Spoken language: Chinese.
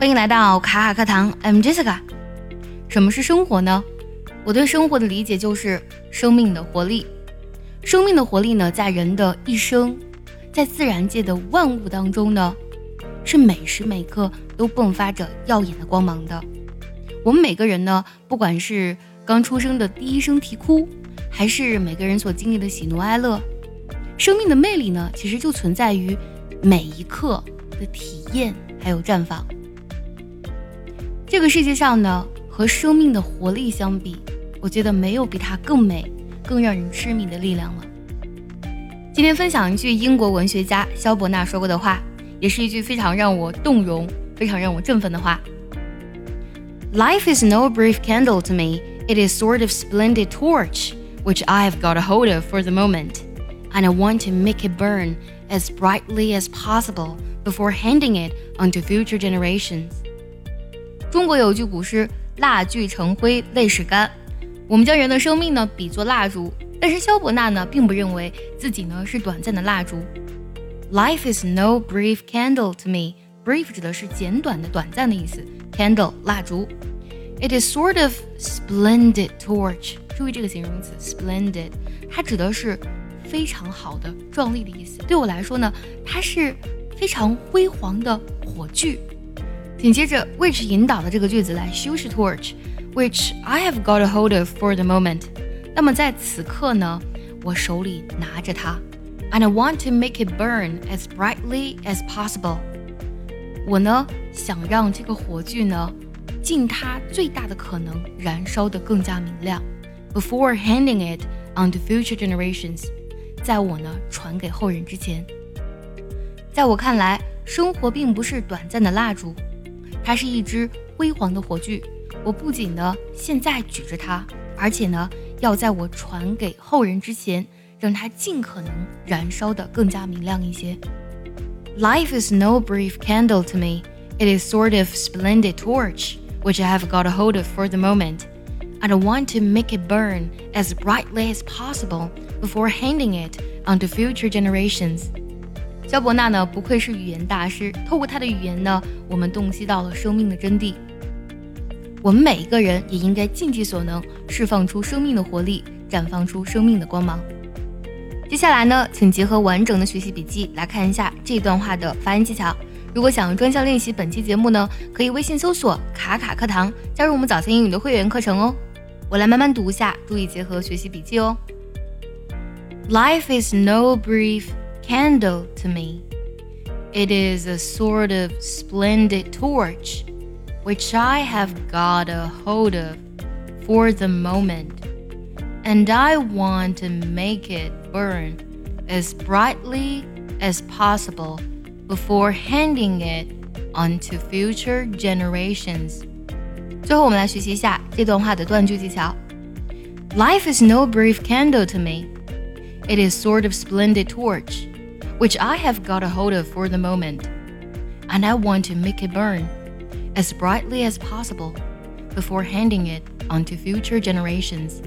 欢迎来到卡卡课堂，I'm Jessica。什么是生活呢？我对生活的理解就是生命的活力。生命的活力呢，在人的一生，在自然界的万物当中呢，是每时每刻都迸发着耀眼的光芒的。我们每个人呢，不管是刚出生的第一声啼哭，还是每个人所经历的喜怒哀乐，生命的魅力呢，其实就存在于每一刻的体验还有绽放。这个世界上呢，和生命的活力相比，我觉得没有比它更美、更让人痴迷的力量了。今天分享一句英国文学家萧伯纳说过的话，也是一句非常让我动容、非常让我振奋的话。Life is no brief candle to me; it is sort of splendid torch, which I have got a hold of for the moment, and I want to make it burn as brightly as possible before handing it on to future generations. 中国有句古诗：“蜡炬成灰泪始干。”我们将人的生命呢比作蜡烛，但是萧伯纳呢并不认为自己呢是短暂的蜡烛。Life is no brief candle to me. Brief 指的是简短的、短暂的意思。Candle 蜡烛。It is sort of splendid torch. 注意这个形容词 splendid，它指的是非常好的、壮丽的意思。对我来说呢，它是非常辉煌的火炬。紧接着，which 引导的这个句子来修饰 torch，which I have got a hold of for the moment。那么在此刻呢，我手里拿着它，and I want to make it burn as brightly as possible。我呢想让这个火炬呢，尽它最大的可能燃烧得更加明亮，before handing it on to future generations。在我呢传给后人之前，在我看来，生活并不是短暂的蜡烛。它是一支辉煌的火炬，我不仅呢现在举着它，而且呢要在我传给后人之前，让它尽可能燃烧的更加明亮一些。Life is no brief candle to me; it is sort of splendid torch which I have got a hold of for the moment, and I want to make it burn as brightly as possible before handing it on to future generations. 萧伯纳呢，不愧是语言大师。透过他的语言呢，我们洞悉到了生命的真谛。我们每一个人也应该尽其所能，释放出生命的活力，绽放出生命的光芒。接下来呢，请结合完整的学习笔记来看一下这段话的发音技巧。如果想要专项练习本期节目呢，可以微信搜索“卡卡课堂”，加入我们早餐英语的会员课程哦。我来慢慢读一下，注意结合学习笔记哦。Life is no brief. candle to me. It is a sort of splendid torch which I have got a hold of for the moment, and I want to make it burn as brightly as possible before handing it on to future generations. 最后，我们来学习一下这段话的断句技巧。Life is no brief candle to me. It is sort of splendid torch which I have got a hold of for the moment, and I want to make it burn as brightly as possible before handing it on to future generations.